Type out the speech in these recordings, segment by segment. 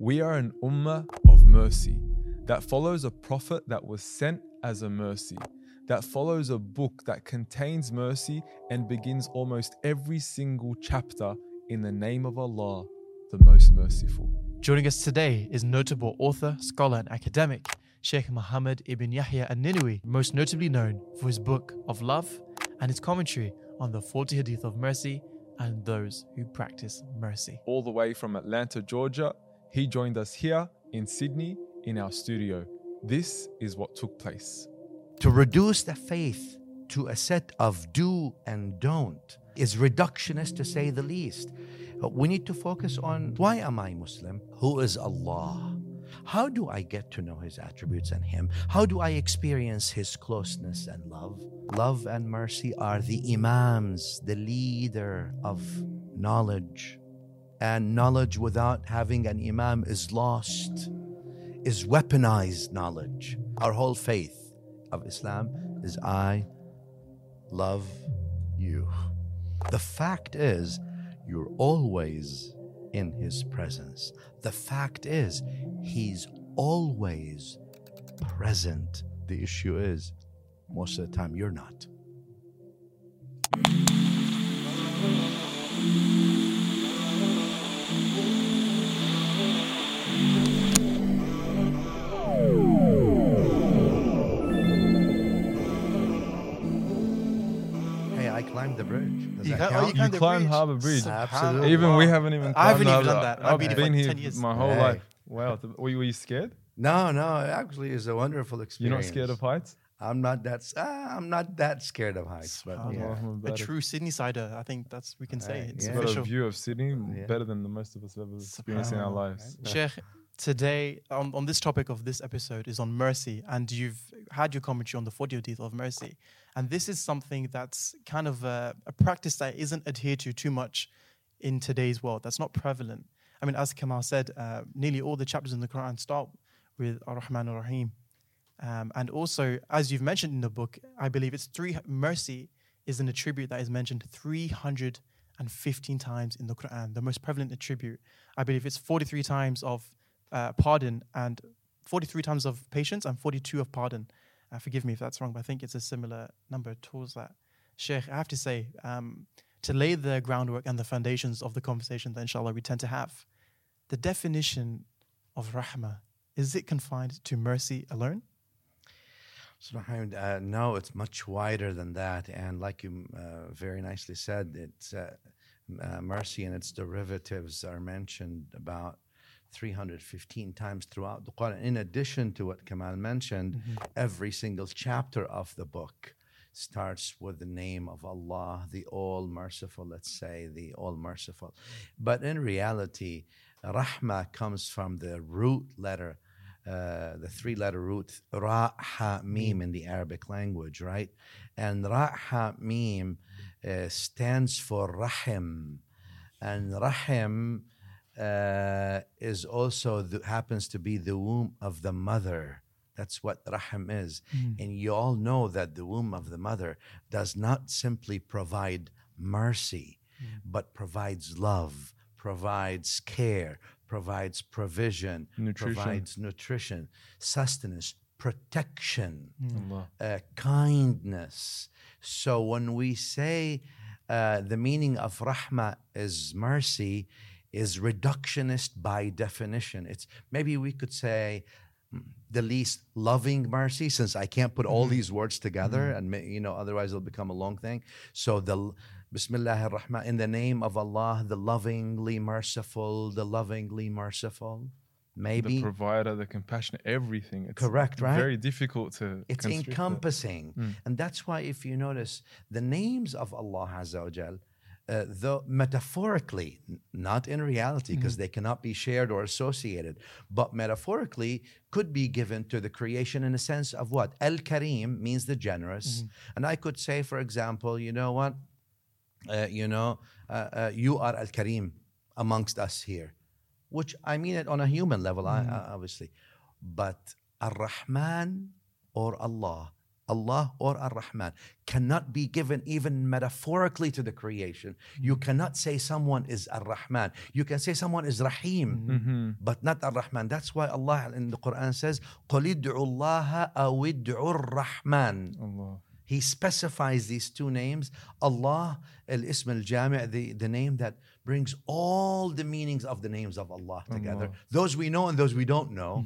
We are an ummah of mercy that follows a prophet that was sent as a mercy, that follows a book that contains mercy and begins almost every single chapter in the name of Allah, the most merciful. Joining us today is notable author, scholar, and academic Sheikh Muhammad ibn Yahya al Ninowy, most notably known for his book of love and his commentary on the 40 Hadith of Mercy and those who practice mercy. All the way from Atlanta, Georgia, he joined us here in Sydney in our studio. This is what took place. To reduce the faith to a set of do and don't is reductionist to say the least. We need to focus on why am I Muslim? Who is Allah? How do I get to know His attributes and Him? How do I experience His closeness and love? Love and mercy are the Imams, the leader of knowledge. And knowledge without having an Imam is lost, is weaponized knowledge. Our whole faith of Islam is I love you. The fact is, you're always in His presence. The fact is, He's always present. The issue is, most of the time, you're not. The bridge. Does You that ca- oh, you climbed you the climbed bridge. Harbour Bridge. Absolutely. Even we haven't even. I haven't even done that. I've I've been here been for here 10 years. my whole Hey. life. Wow. th- Were you, were you scared? No, no, it actually is a wonderful experience. You're not scared of heights? I'm not that. s- ah, I'm not that scared of heights, but Subhanallah. yeah. A true Sydney sider, I think that's we can say. Right, It's yeah. Got a official. view of Sydney Yeah. better than the most of us ever experienced in our Subhanallah. lives. Sheikh, today on, on this topic of this episode is on mercy, and you've had your commentary on the 40 Hadith of mercy. And this is something that's kind of a, a practice that isn't adhered to too much in today's world. That's not prevalent. I mean, as Kamal said, uh, nearly all the chapters in the Quran start with Ar Rahman Ar Rahim. Um, and also, as you've mentioned in the book, I believe it's three mercy is an attribute that is mentioned 315 times in the Quran, the most prevalent attribute. I believe it's 43 times of uh, pardon and 43 times of patience and 42 of pardon. Uh, forgive me if that's wrong, but I think it's a similar number towards that. Sheikh, I have to say, um, to lay the groundwork and the foundations of the conversation that inshallah we tend to have, the definition of rahmah, is it confined to mercy alone? Subhanallah, uh, no, it's much wider than that. And like you uh, very nicely said, it's uh, uh, mercy and its derivatives are mentioned about 315 times throughout the Quran. In addition to what Kamal mentioned, every single chapter of the book starts with the name of Allah, the All Merciful, let's say, the All Merciful. But in reality, Rahmah comes from the root letter uh, the three letter root ra ha mim in the Arabic language, right? And ra ha mim uh, stands for rahim, and rahim uh, is also the, happens to be the womb of the mother. That's what rahim is, and you all know that the womb of the mother does not simply provide mercy, but provides love, provides care, provides provision, Nutrition. provides nutrition, sustenance, protection, Allah. uh, kindness. So when we say uh, the meaning of rahma is mercy, is reductionist by definition. It's maybe we could say mm, the least loving mercy, since I can't put all mm-hmm. these words together, mm-hmm. and you know otherwise it'll become a long thing. So the Bismillah ar-Rahman, in the name of Allah, the lovingly merciful, the lovingly merciful. Maybe The provider, the compassionate, everything. It's Correct, right? Very difficult to. it's constrict it. encompassing. Mm. And that's why, if you notice, the names of Allah Azza wa Jal, uh, though metaphorically, not in reality, because they cannot be shared or associated, but metaphorically could be given to the creation in a sense of what? Al Karim means the generous. And I could say, for example, you know what? Uh, you know, uh, uh, you are Al Karim amongst us here, which I mean it on a human level, I, I- obviously. But Ar Rahman or Allah Allah or Ar Rahman cannot be given even metaphorically to the creation. You cannot say someone is Ar Rahman. You can say someone is Rahim, but not Ar Rahman. That's why Allah in the Quran says, قُلِ ادْعُوا اللَّهَ أَوِ ادْعُوا الرَّحْمَنِ Allah. he specifies these two names Allah, al ism al jami', the, the name that brings all the meanings of the names of Allah together. Allah. Those we know and those we don't know.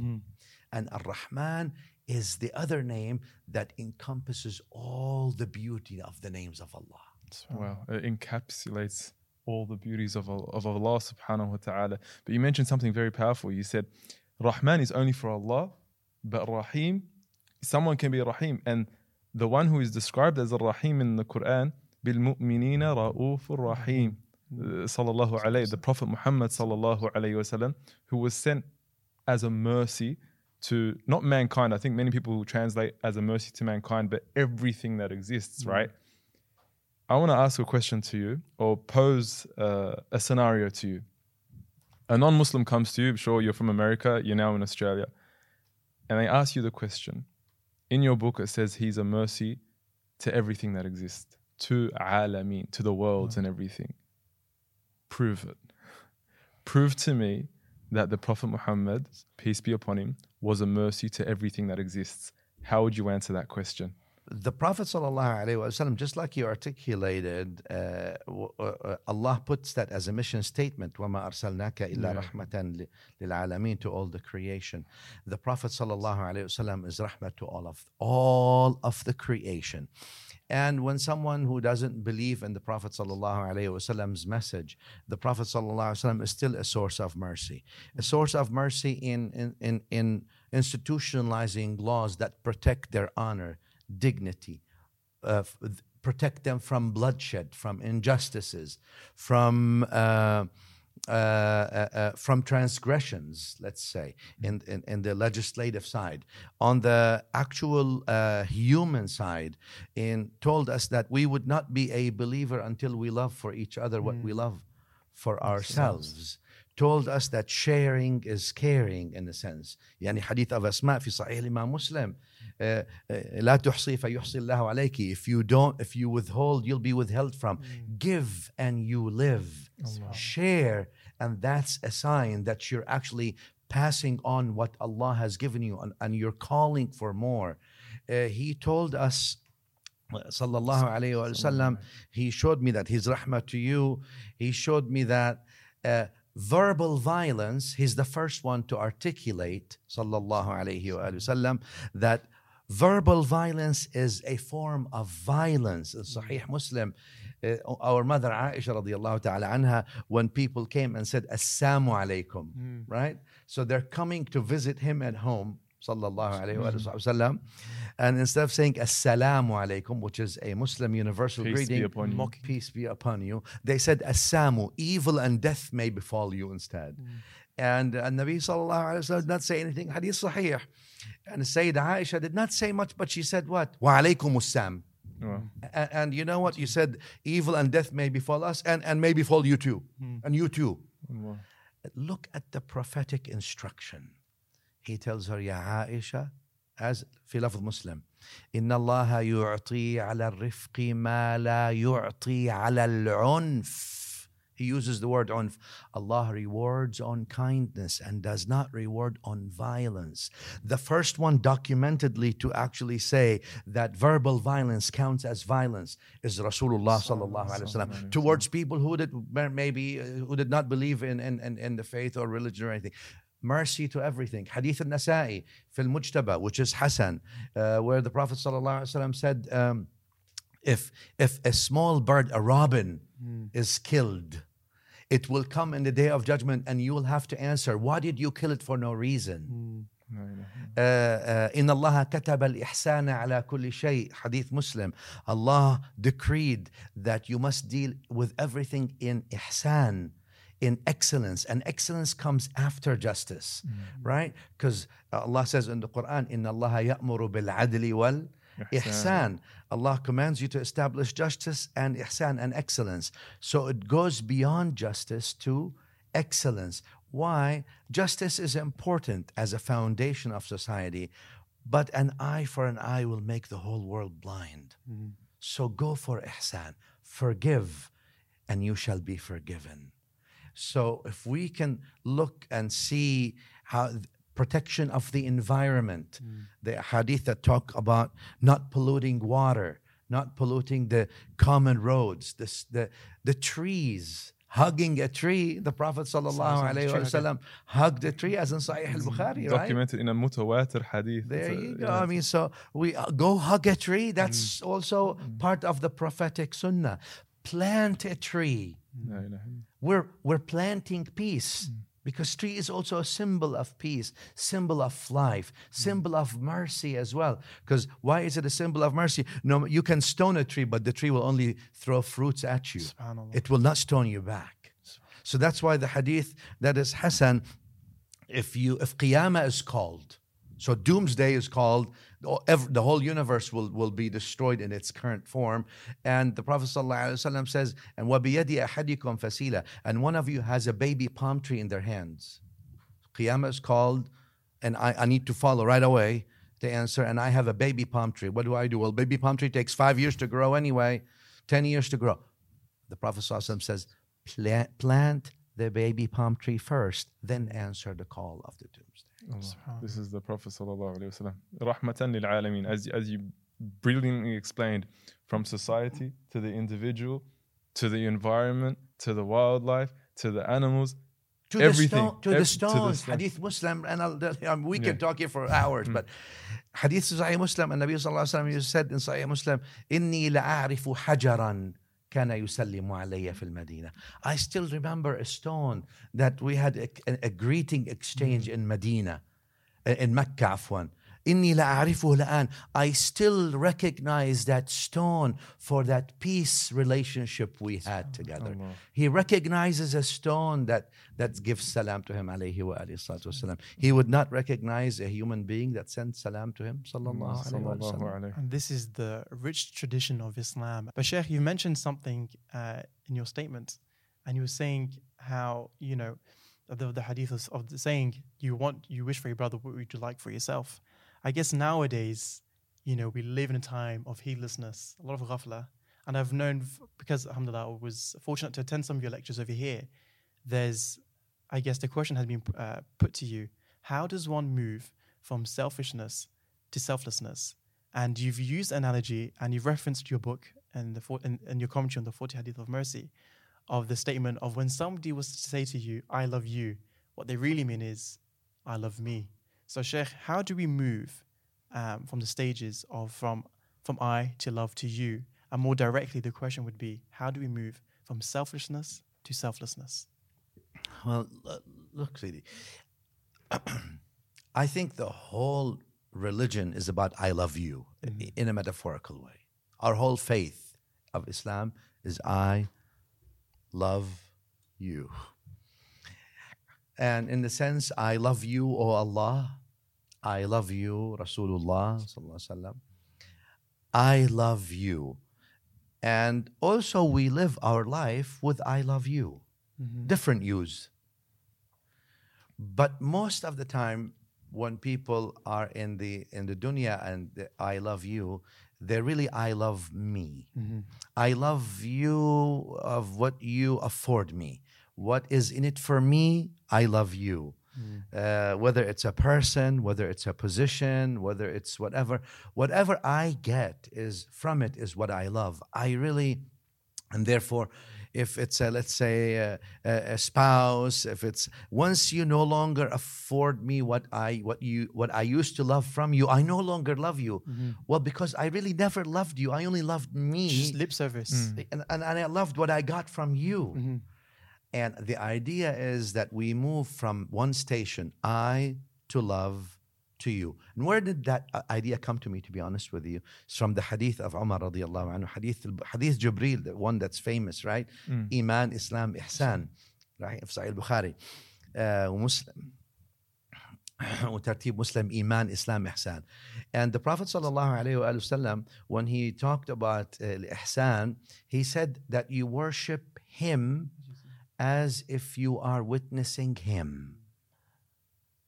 And Ar Rahman is the other name that encompasses all the beauty of the names of Allah. Wow, it encapsulates all the beauties of, Al- of Allah subhanahu wa ta'ala. But you mentioned something very powerful. You said Rahman is only for Allah, but Rahim, someone can be Rahim. And the one who is described as a Rahim in the Quran, بالمؤمنين رؤوف Rahim, uh, sallallahu alayhi, the Prophet Muhammad sallallahu alayhi wasallam, who was sent as a mercy to not mankind. I think many people will translate as a mercy to mankind, but everything that exists, right? I want to ask a question to you or pose uh, a scenario to you. A non Muslim comes to you, sure, you're from America, you're now in Australia, and they ask you the question. In your book, it says he's a mercy to everything that exists, to alameen, to the worlds and everything. Prove it. Prove to me that the Prophet Muhammad, peace be upon him, was a mercy to everything that exists. How would you answer that question? The Prophet ﷺ, just like you articulated, uh, w- uh, Allah puts that as a mission statement. وَمَا أَرْسَلْنَاكَ إِلَّا Yeah. رَحْمَةً لِلْعَالَمِينَ to all the creation. The Prophet ﷺ is rahmah to all of all of the creation. And when someone who doesn't believe in the Prophet ﷺ's message, the Prophet ﷺ is still a source of mercy. A source of mercy in, in, in, in institutionalizing laws that protect their honor, dignity, uh, protect them from bloodshed, from injustices, from uh, from transgressions, let's say, in, in, in the legislative side. On the actual uh, human side, in told us that we would not be a believer until we love for each other what we love for ourselves. Told us that sharing is caring in a sense. يعني حديث أبو أسماء في صحيح الإمام مسلم uh, uh, لا تحصي فيحصي الله عليك. If you don't, if you withhold, you'll be withheld from. Give and you live. Share, and that's a sign that you're actually passing on what Allah has given you, and, and you're calling for more. Uh, he told us sallallahu alayhi wa sallam, he showed me that his rahmah to you, he showed me that uh, verbal violence, he's the first one to articulate, sallallahu alayhi wa sallam, that verbal violence is a form of violence. In Sahih Muslim, uh, our mother Aisha radiallahu ta'ala anha, when people came and said, Assalamu alaikum, right? So they're coming to visit him at home, sallallahu alayhi wa sallam. And instead of saying Assalamu alaikum, which is a Muslim universal Peace be greeting, you. peace be upon you, they said Assamu, evil and death may befall you instead. And uh, Nabi sallallahu alayhi wa sallam did not say anything, hadith sahih. And Sayyidah Aisha did not say much, but she said what? Wa alaykum assam. Wow. And, and you know what? You said evil and death may befall us and, and may befall you too. And you too. Allah. Look at the prophetic instruction. He tells her, Ya Aisha, as في لفظ مسلم إن الله يعطي على الرفق ما لا يعطي على العنف He uses the word on Allah rewards on kindness and does not reward on violence. The first one documentedly to actually say that verbal violence counts as violence is Rasulullah sallallahu alaihi wasallam towards people who did maybe uh, who did not believe in, in, in the faith or religion or anything mercy to everything. Hadith al-Nasa'i fil Mujtaba, which is Hassan, uh, where the Prophet ﷺ said, um, if, if a small bird, a robin, mm. is killed, it will come in the day of judgment and you will have to answer, why did you kill it for no reason? La ilaha uh, uh, إن الله كتب الإحسان على كل شيء حديث Muslim Allah decreed that you must deal with everything in ihsan in excellence and excellence comes after justice right because Allah says in the Quran إن الله يأمر بالعدل وال ihsan Allah commands you to establish justice and ihsan and excellence so it goes beyond justice to excellence why justice is important as a foundation of society but an eye for an eye will make the whole world blind. Mm-hmm. So go for ihsan, forgive, and you shall be forgiven. So if we can look and see how protection of the environment, the hadith that talk about not polluting water, not polluting the common roads, the, the, the trees, hugging a tree. The Prophet sallallahu alaihi wasallam hugged a tree as in Sahih al-Bukhari, right? Documented in a mutawatir hadith. There a- you go. yeah, I mean, so we uh, go hug a tree. That's Mm. also part of the prophetic sunnah. Plant a tree. We're we're planting peace Mm. Because tree is also a symbol of peace, symbol of life, symbol of mercy as well. Because why is it a symbol of mercy? No, you can stone a tree, but the tree will only throw fruits at you. It will not stone you back. So that's why the hadith that is Hassan, if you if Qiyamah is called, so doomsday is called, the ev- the whole universe will, will be destroyed in its current form. And the Prophet ﷺ says, and وَبِيَدِ أَحَدِكُمْ فَسِيلًا And one of you has a baby palm tree in their hands. Qiyamah is called, and I, I need to follow right away to answer, and I have a baby palm tree. What do I do? Well, baby palm tree takes five years to grow anyway, 10 years to grow. The Prophet ﷺ says, plant, plant the baby palm tree first, then answer the call of the doomsday. This is the Prophet wasallam. Rahmatan lil alameen. As as you brilliantly explained, from society to the individual, to the environment, to the wildlife, to the animals. To Everything. the stone, to Ev- the to the stones. stone. Hadith Muslim, and I'll, we can Yeah. talk here for hours, mm. but Hadith Sahih Muslim, and Nabi Sallallahu Alaihi Wasallam said in Sahih Muslim, "Inni la'arifu hajaran." كان يسلم علي في المدينة. I still remember a stone that we had a, a, a greeting exchange in Medina, uh, in Mecca عفوا. إني لأعرفه الآن. I still recognize that stone for that peace relationship we had together. Allah. He recognizes a stone that, that gives salam to him alayhi wa alayhi salatu wasalam. He would not recognize a human being that sends salam to him sallallahu alayhi wa Sallallahu sallam. alaihi. And this is the rich tradition of Islam. But Sheikh, you mentioned something uh, in your statement, and you were saying how you know the, the hadith of, of the saying you want you wish for your brother what would you like for yourself. I guess nowadays, you know, we live in a time of heedlessness, a lot of ghafla, and I've known because Alhamdulillah I was fortunate to attend some of your lectures over here. There's, I guess, the question has been uh, put to you: How does one move from selfishness to selflessness? And you've used analogy and you've referenced your book and the and, and your commentary on the 40 Hadith of Mercy of the statement of when somebody was to say to you, I love you, what they really mean is, I love me. So, Sheikh, how do we move um, from the stages of from, from I to love to you? And more directly, the question would be, how do we move from selfishness to selflessness? Well, look, Sidi. I think the whole religion is about I love you i- in a metaphorical way. Our whole faith of Islam is I love you. And in the sense, I love you, O Allah. I love you, Rasulullah. sallallahu alaihi wasallam. I love you. And also, we live our life with I love you mm-hmm. different use. But most of the time, when people are in the in the dunya and the, I love you, they're really I love me. Mm-hmm. I love you of what you afford me. What is in it for me? I love you. Mm. Uh, whether it's a person, whether it's a position, whether it's whatever, whatever I get is from it is what I love. I really and therefore if it's a let's say a, a, spouse if it's once you no longer afford me what i what you what i used to love from you i no longer love you. Mm-hmm. Well because i really never loved you. I only loved me. Just lip service. Mm. and, and, and i loved what i got from you mm-hmm. and the idea is that we move from one station i to love to you. And where did that uh, idea come to me, to be honest with you? It's from the hadith of Umar radiallahu anhu, hadith, hadith Jibreel, the one that's famous, right? Iman, Islam, Ihsan, right? في صحيح البخاري. Uh, ومسلم وترتيب Muslim, Iman, Islam, Ihsan. And the Prophet sallallahu alayhi wa sallam, when he talked about uh, Ihsan, he said that you worship him as if you are witnessing him.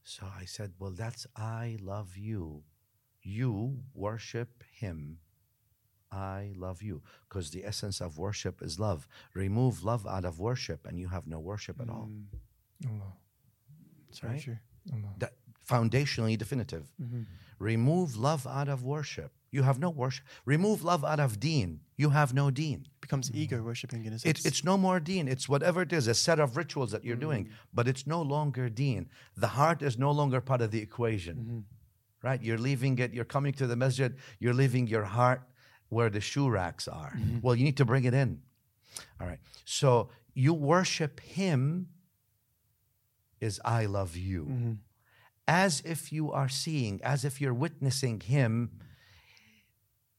So I said, Well, that's I love you. you worship him. I love you. Because the essence of worship is love. Remove love out of worship, and you have no worship at all. Mm. Allah. It's Right? Allah. That foundationally definitive. Mm-hmm. Remove love out of worship. You have no worship. Remove love out of deen. You have no deen. becomes ego worshipping in a sense. It, it's no more deen. It's whatever it is, a set of rituals that you're mm. doing, but it's no longer deen. The heart is no longer part of the equation, mm-hmm. right? You're leaving it, you're coming to the masjid, you're leaving your heart where the shoe racks are. Mm-hmm. Well, you need to bring it in. All right. So you worship him is I love you. Mm-hmm. As if you are seeing, as if you're witnessing him,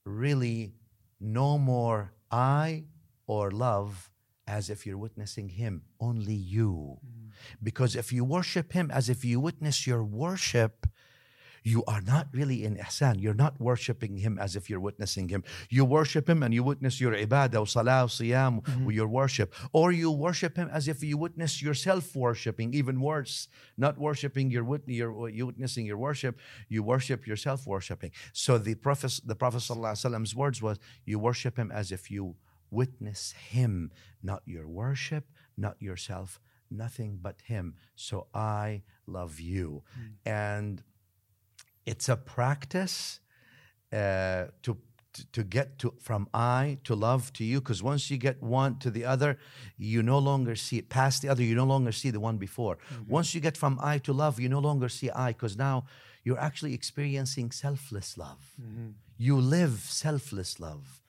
really no more I or love as if you're witnessing him, only you. Mm-hmm. Because if you worship him as if you witness your worship, you are not really in ihsan. You're not worshiping him as if you're witnessing him. You worship him and you witness your ibadah, or salah, or siyam, or your worship. Or you worship him as if you witness yourself worshiping, even worse. Not worshiping your, wit- your you witnessing your worship, you worship yourself worshiping. So the Prophet, the Prophet Prophet's words was, you worship him as if you witness him, not your worship, not yourself, nothing but him. So I love you. Mm. And it's a practice uh, to to get to from I to love to you because once you get one to the other, you no longer see it past the other. You no longer see the one before. Once you get from I to love, you no longer see I because now you're actually experiencing selfless love. You live selfless love.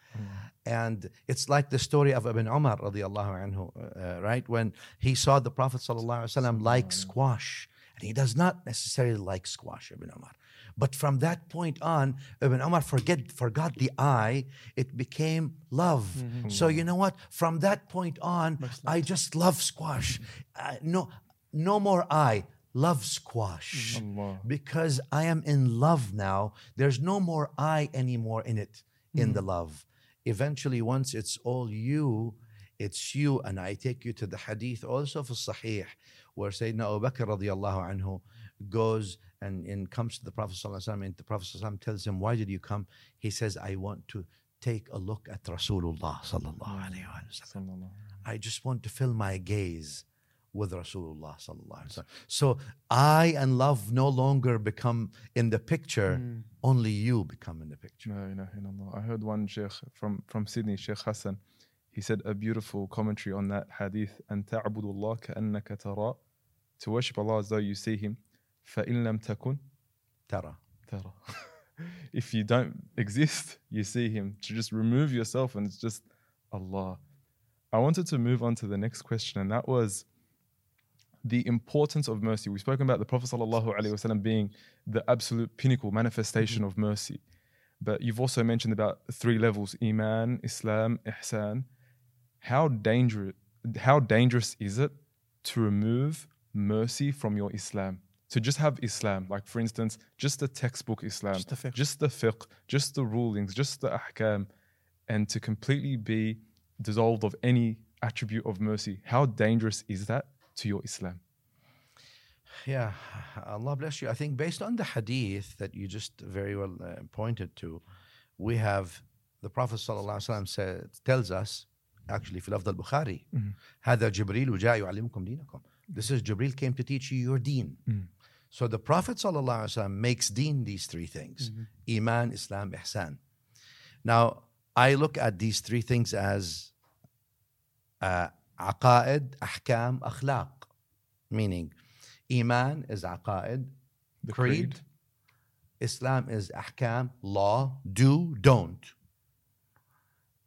And it's like the story of Ibn Umar radiallahu anhu, uh, right? When he saw the Prophet sallallahu alaihi wasallam like squash, and he does not necessarily like squash, Ibn Umar. But from that point on, Ibn Umar forget, forgot the I, it became love. So you know what? From that point on, I just love squash. Uh, no, no more I, love squash. Allah. Because I am in love now. There's no more I anymore in it, in the love. Eventually, once it's all you, it's you. And I take you to the hadith also for Sahih, where Sayyidina Abu Bakr radiallahu anhu goes and, and comes to the Prophet ﷺ, and the Prophet ﷺ tells him, Why did you come? He says, I want to take a look at Rasulullah. Mm. I just want to fill my gaze with Rasulullah. So I and love no longer become in the picture, mm. only you become in the picture. I heard one sheikh from, from Sydney, Sheikh Hassan. He said a beautiful commentary on that hadith, and ta'budullah ka'annaka tara, to worship Allah as though you see him. فإن لم تكن Tara. ترى If you don't exist, you see Him. To just remove yourself and it's just Allah. I wanted to move on to the next question, and that was the importance of mercy. We've spoken about the Prophet ﷺ being the absolute pinnacle manifestation of mercy. But you've also mentioned about three levels Iman, Islam, Ihsan. How dangerous, how dangerous is it to remove mercy from your Islam? To just have Islam, like for instance, just the textbook Islam, Just the fiqh. just the fiqh, just the rulings, just the ahkam, and to completely be dissolved of any attribute of mercy. How dangerous is that to your Islam? Yeah, Allah bless you. I think based on the hadith that you just very well uh, pointed to, we have the Prophet ﷺ said, tells us, actually, في لفظ البخاري, هذا جبريل جاء يعلمكم دينكم. This is Jibril came to teach you your deen. So the Prophet ﷺ makes deen these three things Iman, Islam, Ihsan. Now, I look at these three things as uh, aqaid, ahkam, akhlaq. Meaning, Iman is aqaid, The creed. creed. Islam is ahkam, law, do, don't.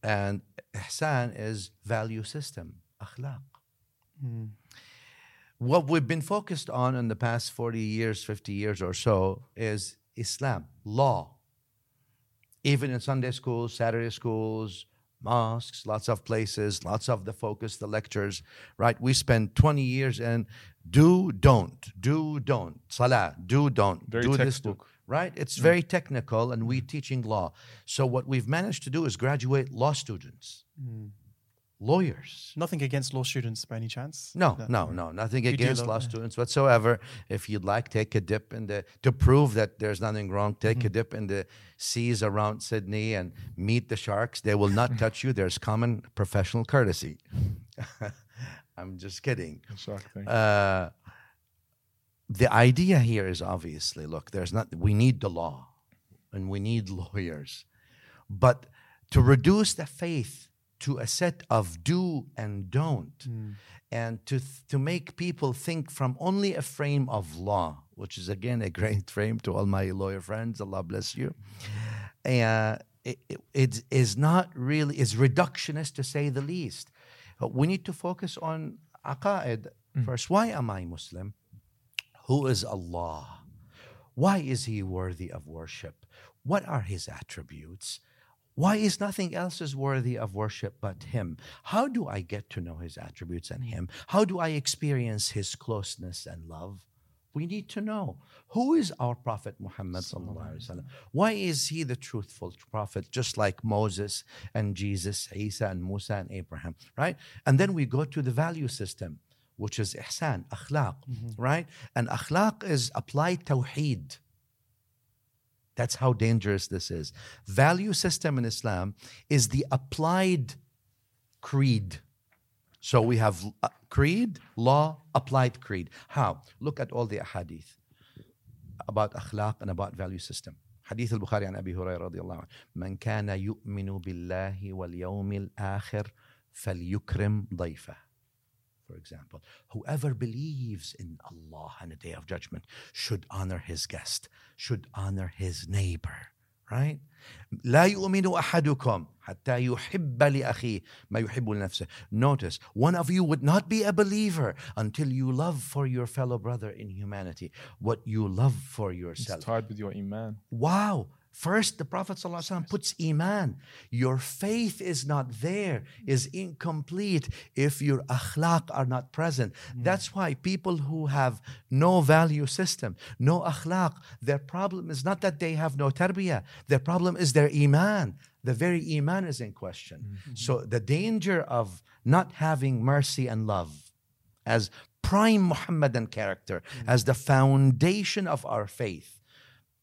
And ihsan is value system, akhlaq. What we've been focused on in the past 40 years, 50 years or so is Islam, law. Even in Sunday schools, Saturday schools, mosques, lots of places, lots of the focus, the lectures, right? We spend 20 years in do, don't, do, don't, salah, do, don't, Very do this, textbook. right? It's mm. very technical and we teaching law. So what we've managed to do is graduate law students. Mm. Lawyers. Nothing against law students by any chance? No, no, no, nothing You against law yeah. students whatsoever. If you'd like, take a dip in the to prove that there's nothing wrong. Take Mm-hmm. a dip in the seas around Sydney and meet the sharks. They will not touch you. There's common professional courtesy. I'm just kidding. Uh, the idea here is obviously look there's not we need the law and we need lawyers but to reduce the faith to a set of do and don't. And to th- to make people think from only a frame of law which is again a great frame to all my lawyer friends allah bless you. Uh, it, it, it is not really is reductionist to say the least. We need to focus on aqaid. First why am i muslim? Who is Allah? Why is He worthy of worship? What are His attributes? Why is nothing else is worthy of worship but Him? How do I get to know His attributes and Him? How do I experience His closeness and love? We need to know who is our Prophet Muhammad. sallallahu alaihi wasallam? Why is he the truthful prophet, just like Moses and Jesus, Isa and Musa and Abraham, right? And then we go to the value system which is ihsan, akhlaq, mm-hmm. right? And akhlaq is applied tawheed. That's how dangerous this is. Value system in Islam is the applied creed. So we have uh, creed, law, applied creed. How? Look at all the ahadith about akhlaq and about value system. حديث البخاري عن أبي هريرة رضي الله عنه من كان يؤمن بالله واليوم الآخر فليكرم ضيفه for example. Whoever believes in Allah and the day of judgment should honor his guest, should honor his neighbor, right? لا يؤمن أحدكم حتى يحب لأخيه ما يحب لنفسه. Notice, one of you would not be a believer until you love for your fellow brother in humanity what you love for It's yourself. tied with your iman. Wow. First, the Prophet ﷺ puts Iman. Your faith is not there, is incomplete if your akhlaq are not present. Hmm. That's why people who have no value system, no akhlaq, their problem is not that they have no tarbiyah, their problem is their Iman. The very Iman is in question. Hmm. So, the danger of not having mercy and love as prime Muhammadan character, hmm. as the foundation of our faith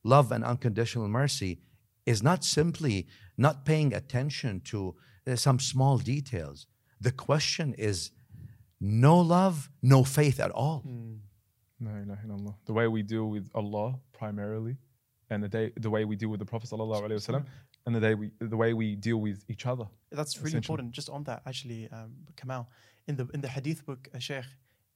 love and unconditional mercy is not simply not paying attention to uh, some small details. The question is no love, no faith at all. La ilaha illallah. The way we deal with Allah primarily, and the day, the way we deal with the Prophet sallallahu alaihi wasallam, and the day we, the way we deal with each other. That's really important. Just on that, actually, um, Kamal, in the in the Hadith book, uh, Sheikh,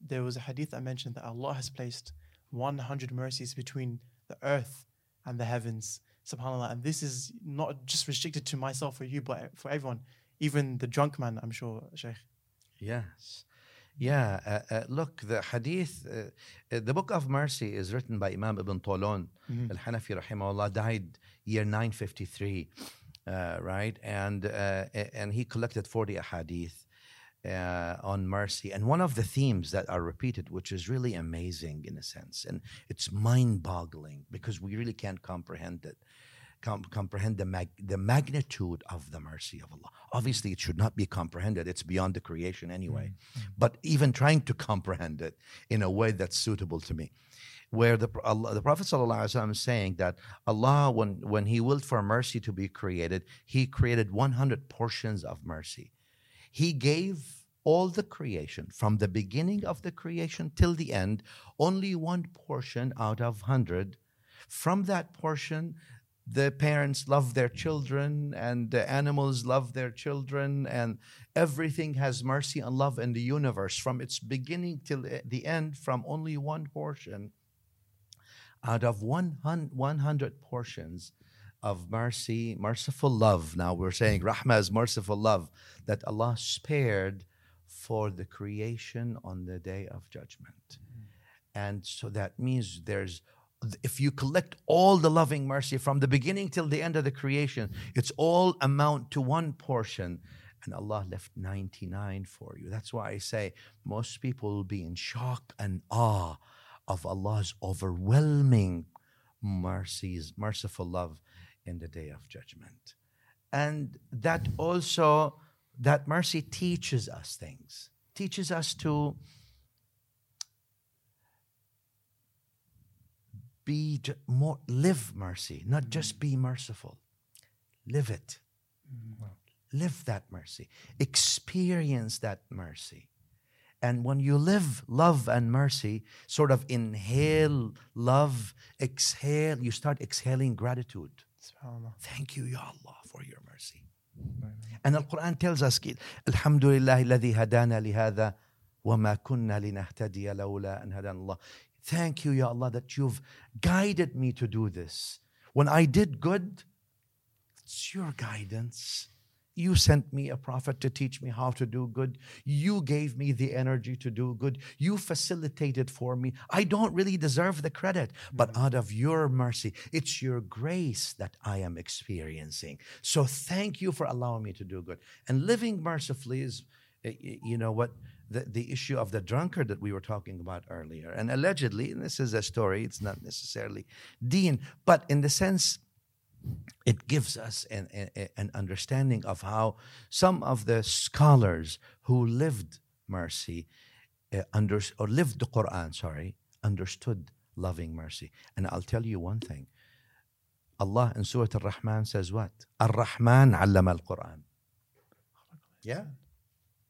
there was a Hadith that mentioned that Allah has placed 100 mercies between the earth and the heavens. Subhanallah, and this is not just restricted to myself or you, but for everyone, even the drunk man. I'm sure, Sheikh. Yes. Yeah, uh, uh, look, the hadith, uh, uh, the book of mercy is written by Imam Ibn Tulun, Al Hanafi, rahimahullah, died year 953, uh, right? And, uh, and he collected 40 ahadith uh, on mercy. And one of the themes that are repeated, which is really amazing in a sense, and it's mind boggling because we really can't comprehend it. Com- comprehend the, mag- the magnitude of the mercy of Allah. Obviously, it should not be comprehended. It's beyond the creation anyway. But even trying to comprehend it in a way that's suitable to me, where the Allah, the Prophet ﷺ is saying that Allah, when when He willed for mercy to be created, He created 100 portions of mercy. He gave all the creation from the beginning of the creation till the end, only one portion out of 100. From that portion, the parents love their children and the animals love their children and everything has mercy and love in the universe from its beginning till the end from only one portion out of 100 100 portions of mercy merciful love now we're saying rahmah is merciful love that allah spared for the creation on the day of judgment and so that means there's if you collect all the loving mercy from the beginning till the end of the creation, it's all amount to one portion. And Allah left 99 for you. That's why I say most people will be in shock and awe of Allah's overwhelming mercies, merciful love in the day of judgment. And that also that mercy teaches us things, teaches us to be more, live mercy, not mm. just be merciful. Live it. Mm-hmm. Live that mercy. Experience that mercy. And when you live love and mercy, sort of inhale love, exhale, you start exhaling gratitude. Thank you, Ya Allah, for your mercy. And the Quran tells us, Alhamdulillah, الذي هدانا لهذا وما كنا لنهتدي لولا أن هدانا الله. Thank you, Ya Allah, that you've guided me to do this. When I did good, it's your guidance. You sent me a prophet to teach me how to do good. You gave me the energy to do good. You facilitated for me. I don't really deserve the credit, but mm-hmm. out of your mercy, it's your grace that I am experiencing. So thank you for allowing me to do good. And living mercifully is, you know, what the, the issue of the drunkard that we were talking about earlier. And allegedly, and this is a story, it's not necessarily Dean, but in the sense, it gives us an, an, an understanding of how some of the scholars who lived mercy uh, under, or lived the Quran, sorry, understood loving mercy. And I'll tell you one thing. Allah in Surah Al-Rahman says what? Al-Rahman allama al-Quran. Yeah.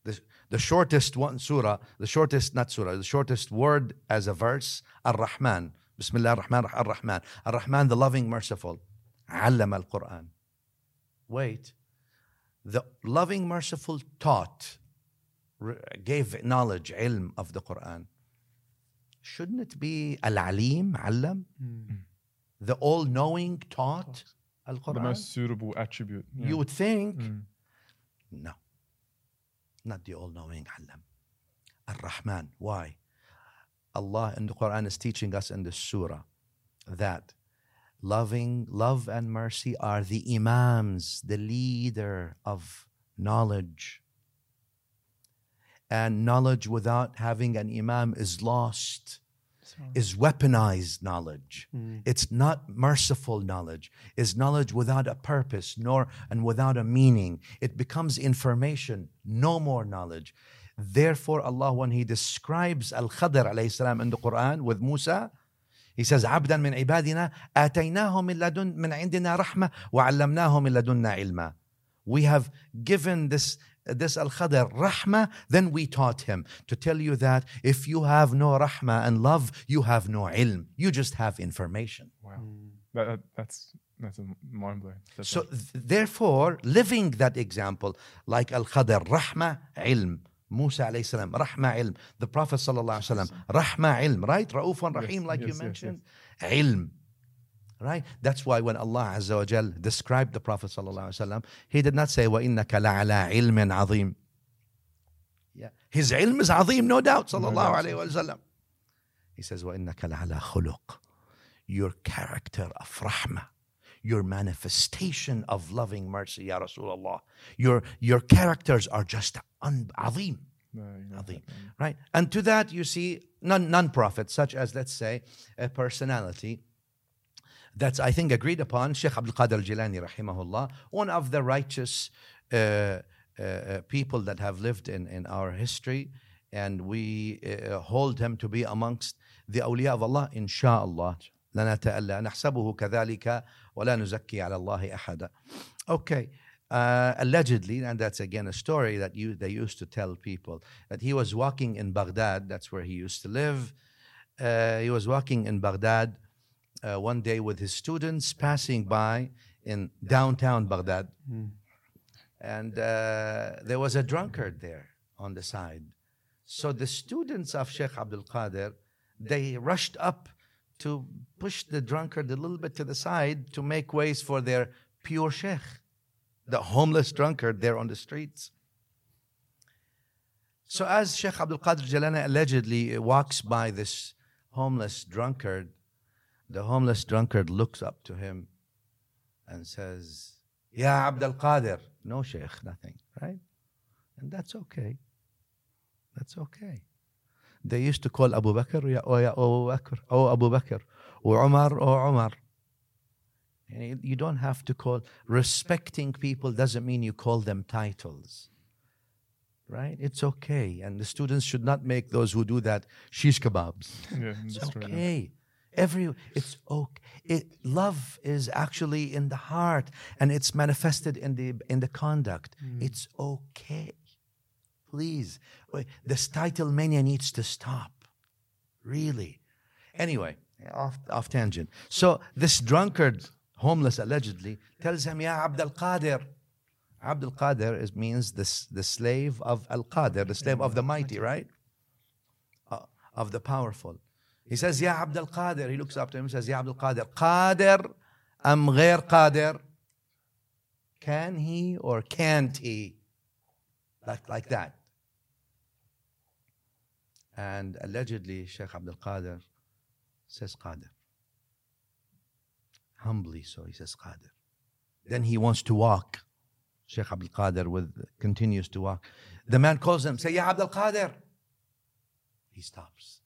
The, the shortest one surah, the shortest, not surah, the shortest word as a verse, Ar-Rahman. Bismillah ar-Rahman ar-Rahman. Ar-Rahman, the loving, merciful. علم القرآن. Wait. The loving, merciful taught, re- gave knowledge, ilm of the Quran. Shouldn't it be Al-Alim, Allam? The all-knowing taught The Al-Quran? most suitable attribute. yeah. You would think. Mm. No. Not the all-knowing Allam. Ar-Rahman. Why? Allah in the Quran is teaching us in the surah that loving, love and mercy are the imams, the leader of knowledge. And knowledge without having an imam is lost, is weaponized knowledge. Mm. It's not merciful knowledge. is knowledge without a purpose nor and without a meaning. It becomes information, no more knowledge. Therefore, Allah, when He describes Al Khadr alayhi salam in the Quran with Musa, He says, عبدا من عبادنا آتيناه من لدن من عندنا رحمة وعلمناه من لدنا علما. We have given this this Al Khadr rahmah, then we taught him to tell you that if you have no rahmah and love, you have no ilm. You just have information. Wow. That, that, that's that's a mind blowing. So th- therefore, living that example, like Al Khadr, rahmah, ilm. Musa alayhi salam, rahma ilm. The Prophet sallallahu alayhi wasallam, rahma ilm, right? Rauf and Rahim, yes, like yes, you mentioned. Yes, ilm. Right? That's why when Allah Azza wa Jal described the Prophet sallallahu alayhi wasallam, he did not say, wa innaka la'ala ilmin azim. Yeah. His ilm is azim, no doubt, sallallahu alayhi wasallam. He says, wa innaka la'ala khuluq. Your character of rahmah your manifestation of loving mercy, Ya Rasulullah. Your, your characters are just un- azim, No, azim. Right? And to that you see non non prophets, such as, let's say, a personality that's, I think, agreed upon, Sheikh Abdul Qadir Jilani, rahimahullah, one of the righteous uh, uh, uh, people that have lived in, in our history, and we uh, hold him to be amongst the awliya of Allah, inshallah. لا نتألى نحسبه كذلك ولا نزكي على الله أحدا. Okay. Uh, allegedly, and that's again a story that you, they used to tell people, that he was walking in Baghdad, that's where he used to live. Uh, he was walking in Baghdad uh, one day with his students passing by in downtown Baghdad. And uh, there was a drunkard there on the side. So the students of Sheikh Abdul Qadir, they rushed up to push the drunkard a little bit to the side to make ways for their pure Sheikh, the homeless drunkard there on the streets. So as Sheikh Abdul Qadir Jilani allegedly walks by this homeless drunkard, the homeless drunkard looks up to him and says, Ya Abdul Qadir. No, Sheikh, nothing, right? And that's okay. That's okay. They used to call Abu Bakr, Ya, oh, ya oh, Abu Bakr, oh Abu Bakr, or Umar, or oh, Umar. You don't have to call, respecting people doesn't mean you call them titles. right? It's okay. And the students should not make those who do that shish kebabs. Yeah, It's okay. Every it's okay. It, love is actually in the heart, and it's manifested in the in the conduct. Mm. It's okay. Please, this title mania needs to stop. Really. Anyway, off off tangent. So this drunkard, homeless allegedly, tells him, "Ya Abd al Qadir." Abd al Qadir is means the the slave of al Qadir, the slave of the mighty, right? Uh, of the powerful. He says, Ya Abd al Qadir. He looks up to him and says, Ya Abd al Qadir. Qadir am ghair Qadir? Can he or can't he? Like, like that. And allegedly, Sheikh Abdul Qadir says Qadir. Humbly so, he says Qadir. Then he wants to walk. Sheikh Abdul Qadir with, continues to walk. The man calls him, say, Ya Abdul Qadir. He stops.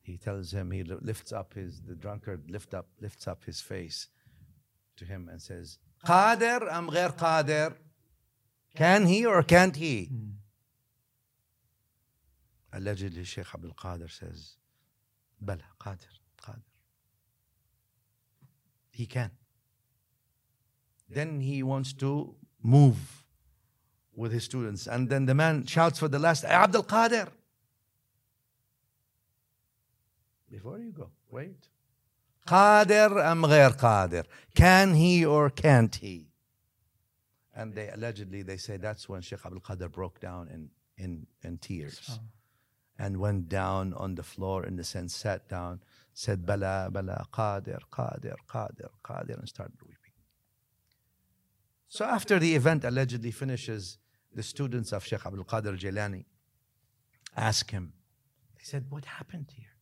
He tells him, he lifts up his, the drunkard lift up, lifts up his face to him and says, Qadir am Qadir? Can he or can't he? Hmm. Allegedly, Sheikh Abdul Qadir says, Bala, Qadir, Qadir. He can. Then he wants to move with his students. And then the man shouts for the last, Abdul Qadir. Before you go, wait. Qadir am ghair Qadir? Can he or can't he? And they allegedly they say that's when Sheikh Abdul Qadir broke down in, in, in tears and went down on the floor in the sense, sat down, said Bala, Bala, Qadir, Qadir, Qadir, Qadir, and started weeping. So after the event allegedly finishes, the students of Sheikh Abdul Qadir Jilani ask him, they said, What happened here?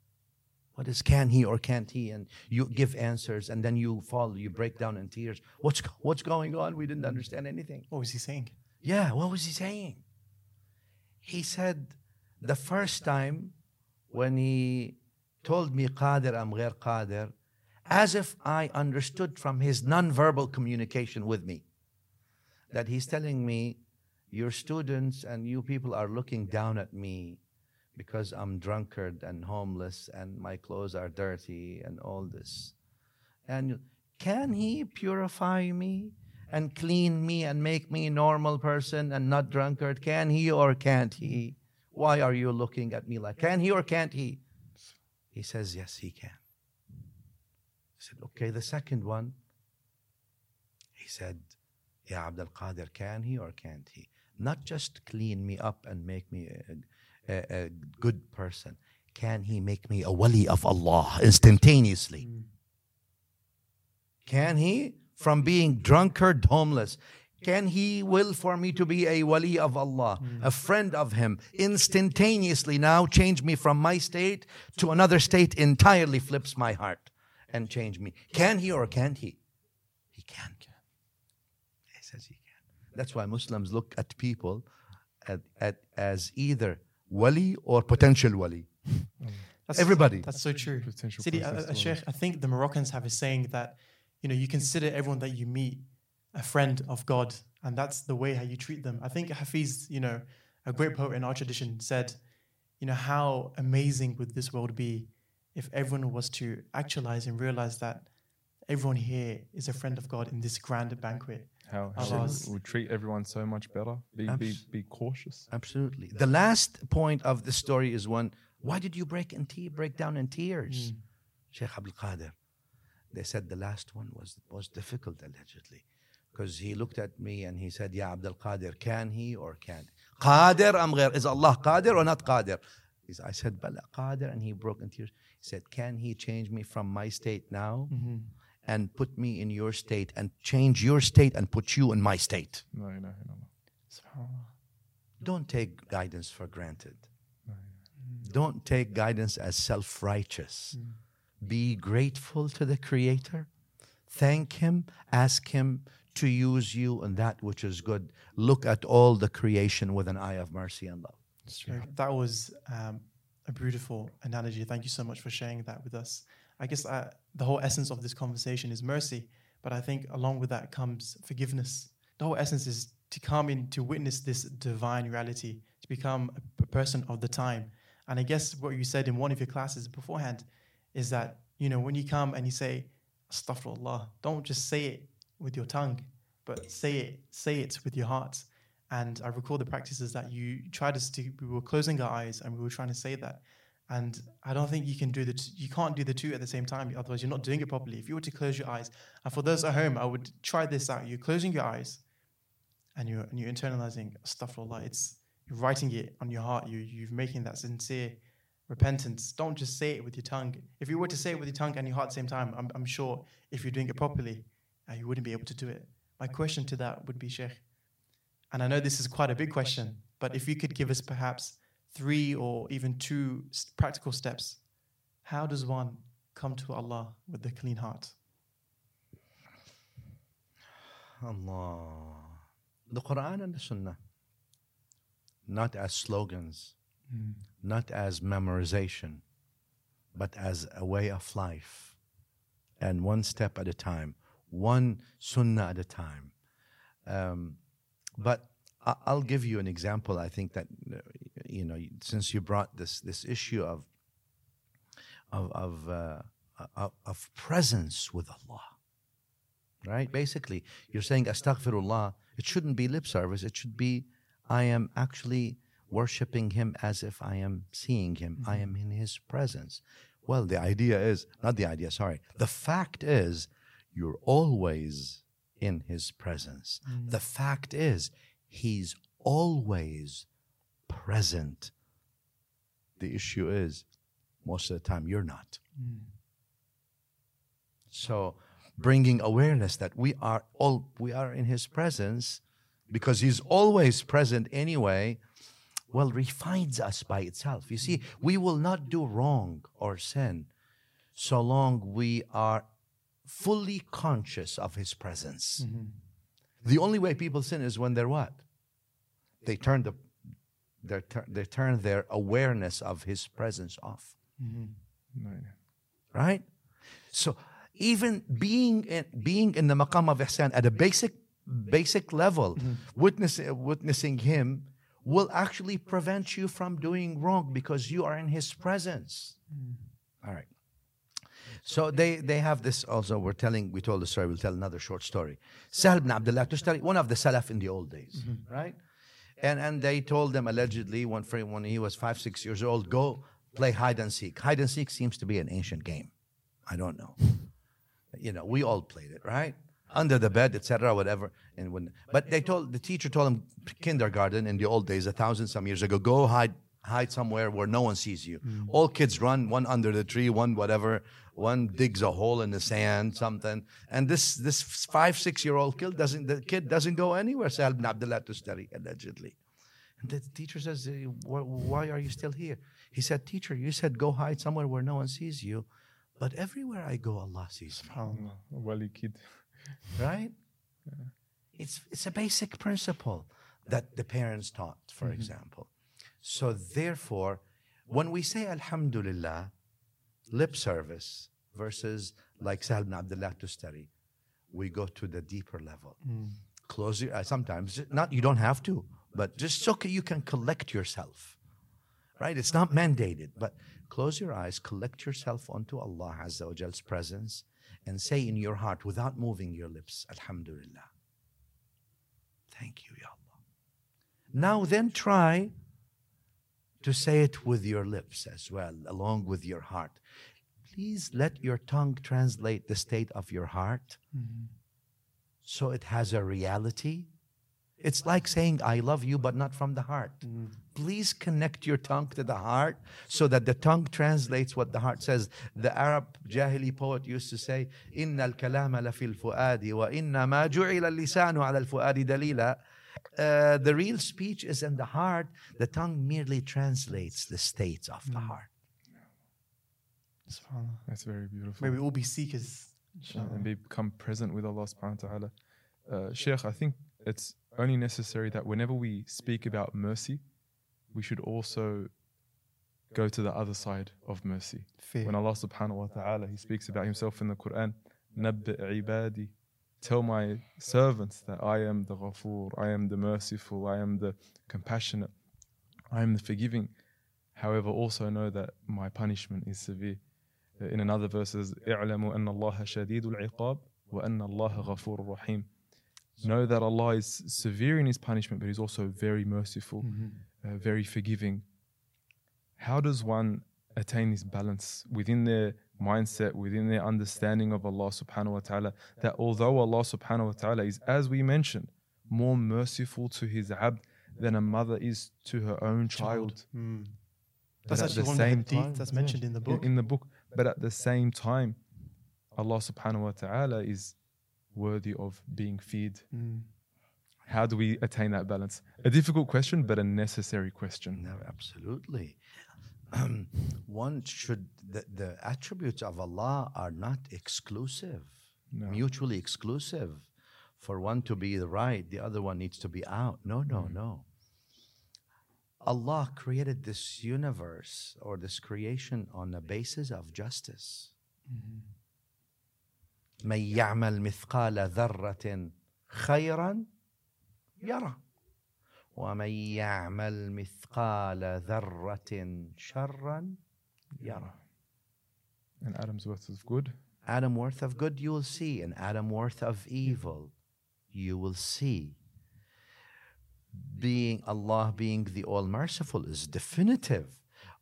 What is can he or can't he? And you give answers and then you fall, you break down in tears. What's, what's going on? We didn't understand anything. What was he saying? Yeah, what was he saying? He said, the first time when he told me Qadir am ghair Qadir, as if I understood from his non-verbal communication with me, that he's telling me, your students and you people are looking down at me because I'm drunkard and homeless and my clothes are dirty and all this. And can he purify me and clean me and make me a normal person and not drunkard? Can he or can't he? Why are you looking at me like, can he or can't he? He says, yes, he can. He said, okay, the second one. He said, Ya Abdul Qadir, can he or can't he? Not just clean me up and make me a, a, a good person. Can he make me a wali of Allah instantaneously? Hmm. Can he? From being drunkard, homeless. Can he will for me to be a wali of Allah, a friend of him, instantaneously now change me from my state to another state entirely flips my heart and change me. Can he or can't he? He can. He says he can. That's why Muslims look at people at, at, as either wali or potential wali. That's, Everybody. That's so true. Potential Sidi, uh, process uh, Sheikh, I think the Moroccans have a saying that, you know, you consider everyone that you meet a friend of God, and that's the way how you treat them. I think Hafiz, you know, a great poet in our tradition, said, you know, how amazing would this world be if everyone was to actualize and realize that everyone here is a friend of God in this grand banquet. How, Of how we treat everyone so much better. Be, be, Abs- be cautious. Absolutely. The last point of the story is one. Why did you break in te- break down in tears, hmm. Sheikh Abdul Qadir? They said the last one was was difficult allegedly, because he looked at me and he said, "Ya Abdul Qadir, can he or can't? Qadir am ghair? Is Allah Qadir or not Qadir?" He said- I said, "Bala Qadir," and he broke in tears. He said, "Can he change me from my state now?" And put me in your state, and change your state, and put you in my state. Don't take guidance for granted. Don't take guidance as self righteous. Be grateful to the Creator. Thank Him. Ask Him to use you in that which is good. Look at all the creation with an eye of mercy and love. Right. That was um, a beautiful analogy. Thank you so much for sharing that with us. I guess uh, the whole essence of this conversation is mercy, but I think along with that comes forgiveness. The whole essence is to come in to witness this divine reality, to become a person of the time. And I guess what you said in one of your classes beforehand is that, you know, when you come and you say, Astaghfirullah, don't just say it with your tongue, but say it, say it with your heart. And I recall the practices that you tried us to, we were closing our eyes and we were trying to say that. And I don't think you can do the, t- you can't do the two at the same time. Otherwise, you're not doing it properly. If you were to close your eyes, and for those at home, I would try this out. You're closing your eyes and you're, and you're internalizing astaghfirullah. It's, you're writing it on your heart. You, you're making that sincere repentance. Don't just say it with your tongue. If you were to say it with your tongue and your heart at the same time, I'm, I'm sure if you're doing it properly, you wouldn't be able to do it. My question to that would be, Sheikh, and I know this is quite a big question, but if you could give us perhaps three or even two practical steps, how does one come to Allah with a clean heart? Allah. The Quran and the Sunnah. Not as slogans, hmm. not as memorization, but as a way of life. And one step at a time, one Sunnah at a time. Um, but I'll give you an example. I think that, uh, you know, since you brought this, this issue of, of, of, uh, of, of presence with Allah right? Basically, you're saying astaghfirullah. It shouldn't be lip service. It should be, I am actually worshiping Him as if I am seeing Him. I am in His presence. Well, the idea is, not the idea, sorry. The fact is, you're always in His presence. Mm. The fact is, He's always present. The issue is, most of the time, you're not. Mm. So, bringing awareness that we are all we are in His presence, because He's always present anyway. Well, refines us by itself. You see, mm. we will not do wrong or sin so long we are fully conscious of His presence. Mm-hmm. The only way people sin is when they're what? They turn the they turn, they turn their awareness of His presence off mm-hmm. No. right? So even being in, being in the maqam of ihsan at a basic basic level, mm-hmm. witness, witnessing him will actually prevent you from doing wrong because you are in his presence. All right. So they, they have this also. We're telling, we told the story, we'll tell another short story. Sahl ibn Abdullah Tushtari, one of the Salaf in the old days, mm-hmm. right? And, and they told them allegedly when, when he was five, six years old, go play hide and seek. Hide and seek seems to be an ancient game. I don't know. You know, we all played it, right? Under the bed, etc., whatever. And when, but they told the teacher told him kindergarten in the old days, a thousand some years ago, go hide hide somewhere where no one sees you. Mm. All kids run, one under the tree, one whatever, one digs a hole in the sand, something. And this this five six year old kid doesn't the kid doesn't go anywhere. Sahl ibn Abdullah Tustari allegedly. And the teacher says, "Eh, "Why are you still here?" He said, "Teacher, you said go hide somewhere where no one sees you, but everywhere I go, Allah sees me." Wali kid. right? It's it's a basic principle that the parents taught, for example. So therefore, when we say Alhamdulillah, lip service versus like Sahal ibn Abdullah Tustari, we go to the deeper level. Hmm. Close your eyes. Sometimes not you don't have to, but just so you can collect yourself. Right? It's not mandated, but close your eyes, collect yourself onto Allah Azza wa Jal's presence, and say in your heart without moving your lips, Alhamdulillah. Thank you, Ya Allah. Now then try to say it with your lips as well, along with your heart. Please let your tongue translate the state of your heart so it has a reality. It's like saying, I love you, but not from the heart. Please connect your tongue to the heart so that the tongue translates what the heart says. The Arab Jahili poet used to say, إن الكلام لفي الفؤاد وإنما جعل اللسان على الفؤاد دليلا. Uh, the real speech is in the heart. The tongue merely translates the states of the heart. SubhanAllah. That's very beautiful. May we all be seekers. and become present with Allah subhanahu wa ta'ala. Uh, Sheikh, I think it's only necessary that whenever we speak about mercy, we should also go to the other side of mercy. Fear. When Allah subhanahu wa ta'ala, He speaks about Himself in the Quran, نَبِّئْ عِبَادِي tell my servants that I am the Ghafoor, I am the merciful, I am the compassionate, I am the forgiving. However, also know that my punishment is severe. Uh, In another verse, says, اعلموا أن الله شديد العقاب وأن الله غفور رحيم. Know that Allah is severe in His punishment, but He's also very merciful, uh, very forgiving. How does one attain this balance within their mindset, within their understanding of Allah subhanahu wa ta'ala, that although Allah subhanahu wa ta'ala is, as we mentioned, more merciful to His abd than a mother is to her own child. Mm. That's at actually the one of the same hadith time- that's yeah, mentioned in the in- book. In, the book. But at the same time, Allah subhanahu wa ta'ala is worthy of being feared. Mm. How do we attain that balance? A difficult question, but a necessary question. No, absolutely. One should, the, the attributes of Allah are not exclusive, No. mutually exclusive. For one to be the right, the other one needs to be out. No, no, no. Allah created this universe or this creation on the basis of justice. من يعمل مثقال ذرة خيرا يرى ومن يعمل مثقال ذرة شرا يرى And Adam's worth of good. Adam worth of good you will see and Adam worth of evil you will see being Allah being the all merciful is definitive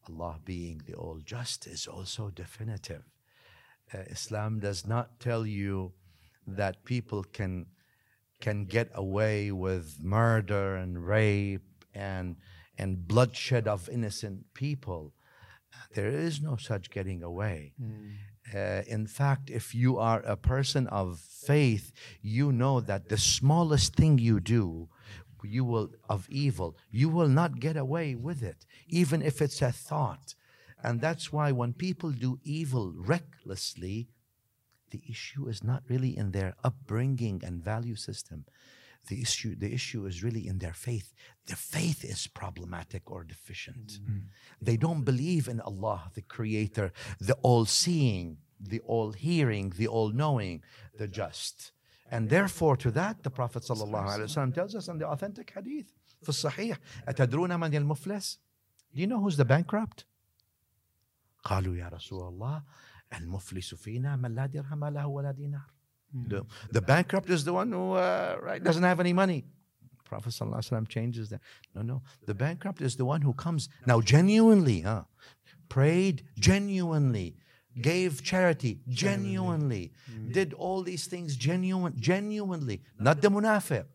Allah being the all just is also definitive Uh, Islam does not tell you that people can can get away with murder and rape and and bloodshed of innocent people. There is no such getting away. Uh, in fact, if you are a person of faith, you know that the smallest thing you do, you will of evil, you will not get away with it, even if it's a thought. And that's why when people do evil recklessly, the issue is not really in their upbringing and value system. The issue, the issue is really in their faith. Their faith is problematic or deficient. They don't believe in Allah, the Creator, the all seeing, the all hearing, the all knowing, the just. And therefore, to that, the Prophet ﷺ tells us in the authentic hadith, في الصحيح, أتدرون من المفلس? Do you know who's the bankrupt? قالوا يا رسول الله المفلس فينا من لا درهم له ولا دينار. The, the bankrupt is the one who uh, right, doesn't have any money. Prophet ﷺ changes that. No, no. The bankrupt is the one who comes now genuinely, huh? prayed genuinely, gave charity genuinely, did all these things genuine, genuinely. Not the munafiq,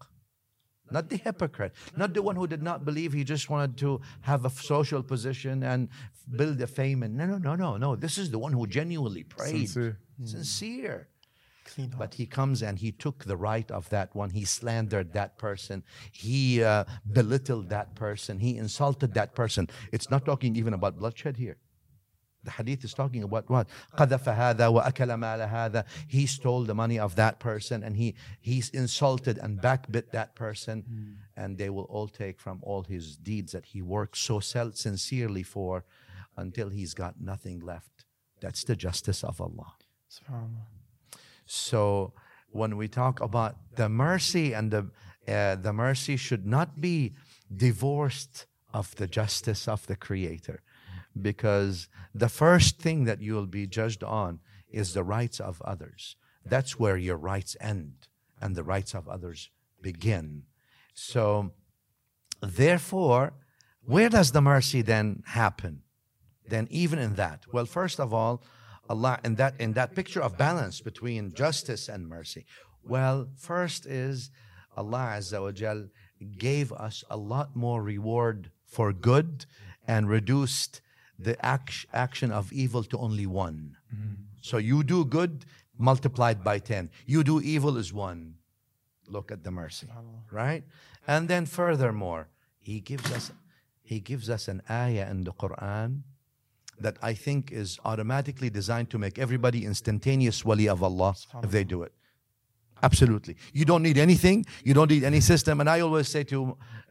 not the hypocrite, not the one who did not believe he just wanted to have a social position and build a fame. And no, no, no, no, no. This is the one who genuinely prayed, Sincere. sincere. Clean. But he comes and he took the right of that one. He slandered that person. He uh, belittled that person. He insulted that person. It's not talking even about bloodshed here The hadith is talking about what? قذف هذا وأكل مال هذا. He stole the money of that person and he he's insulted and backbit that person. And they will all take from all his deeds that he worked so sel- sincerely for until he's got nothing left. That's the justice of Allah. Subhanallah. So when we talk about the mercy and the uh, the mercy should not be divorced of the justice of the Creator, because the first thing that you will be judged on is the rights of others. That's where your rights end and the rights of others begin. So, therefore, where does the mercy then happen? Then even in that, well, first of all, Allah in that in that picture of balance between justice and mercy. Well, first is Allah Azza wa gave us a lot more reward for good and reduced the act, action of evil to only one. Mm-hmm. So you do good multiplied by 10. You do evil is one. Look at the mercy, right? And then furthermore, he gives us he gives us an ayah in the Quran that I think is automatically designed to make everybody instantaneous wali of Allah if they do it. Absolutely. You don't need anything. You don't need any system. And I always say to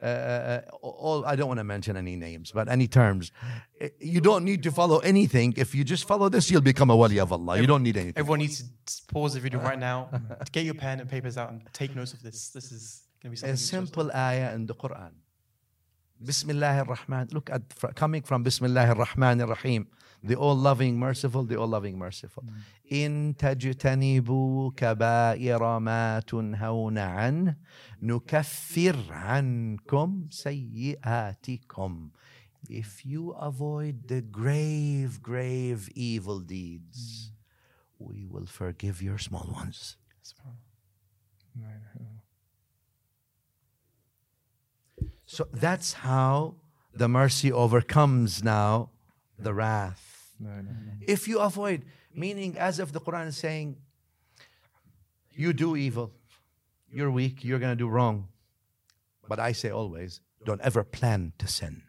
uh, uh, all, I don't want to mention any names, but any terms. uh, You don't need to follow anything. If you just follow this, you'll become a wali of Allah. You don't need anything. Everyone needs to pause the video right now, to get your pen and papers out, and take notes of this. This is going to be something. A simple ayah in the Quran. Bismillah ar-Rahman. Look at fr- coming from Bismillah ar-Rahman ar-Rahim. The all loving, merciful, the all loving, merciful. إن تجتنبوا كبائر ما تنهون عنه نكفر عنكم سيئاتكم. If you avoid the grave, grave evil deeds, we will forgive your small ones. So that's how the mercy overcomes now the wrath. No, no, no. If you avoid, meaning as if the Quran is saying, you do evil, you're weak, you're going to do wrong. But I say always, don't ever plan to sin.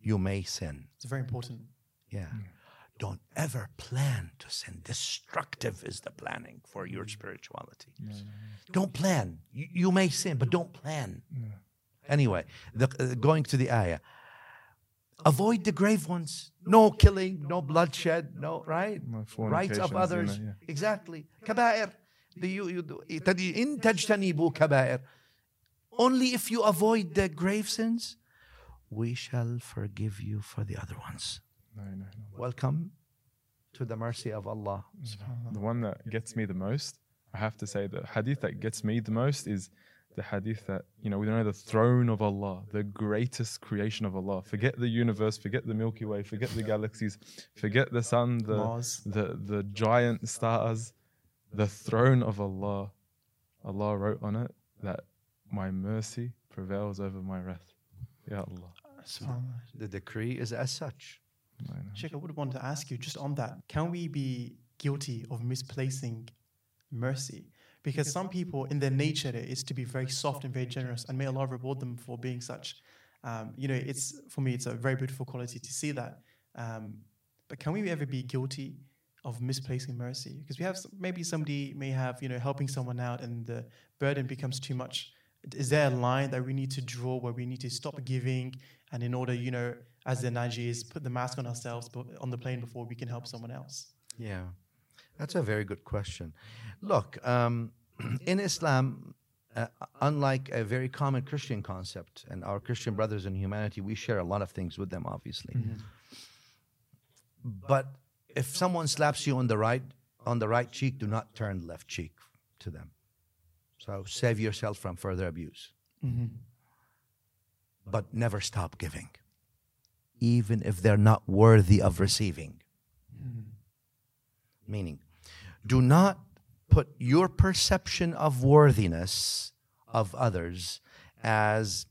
You may sin. It's very important. Yeah. Don't ever plan to sin. Destructive is the planning for your spirituality. Don't plan. You, you may sin, but don't plan. Anyway, the, uh, going to the ayah. Avoid the grave ones. No killing, no bloodshed, no, right? Rights of others. Yeah. Exactly. Kabair. You, you, in tajtanibu kabair. Only if you avoid the grave sins, we shall forgive you for the other ones. Welcome to the mercy of Allah. The one that gets me the most, I have to say, the hadith that gets me the most is the hadith that, you know, we don't know the throne of Allah, the greatest creation of Allah. Forget the universe, forget the Milky Way, forget the galaxies, forget the sun, the, Mars. the, the giant stars. The throne of Allah, Allah wrote on it that my mercy prevails over my wrath. Ya Allah. SubhanAllah. The decree is as such. No, no. Sheikh, I would want to ask you just on that. Can we be guilty of misplacing mercy? Because some people, in their nature, is to be very soft and very generous, and may Allah reward them for being such. Um, you know, it's for me, it's a very beautiful quality to see that. Um, but can we ever be guilty of misplacing mercy? Because we have maybe somebody may have, you know, helping someone out, and the burden becomes too much. Is there a line that we need to draw where we need to stop giving, and in order, you know, as the analogy is, put the mask on ourselves but on the plane before we can help someone else? Yeah, that's a very good question. Look, um, in Islam, uh, unlike a very common Christian concept, and our Christian brothers in humanity, we share a lot of things with them, obviously. But if someone slaps you on the right on the right cheek, do not turn left cheek to them. So save yourself from further abuse. But never stop giving, even if they're not worthy of receiving. Meaning, do not put your perception of worthiness of others as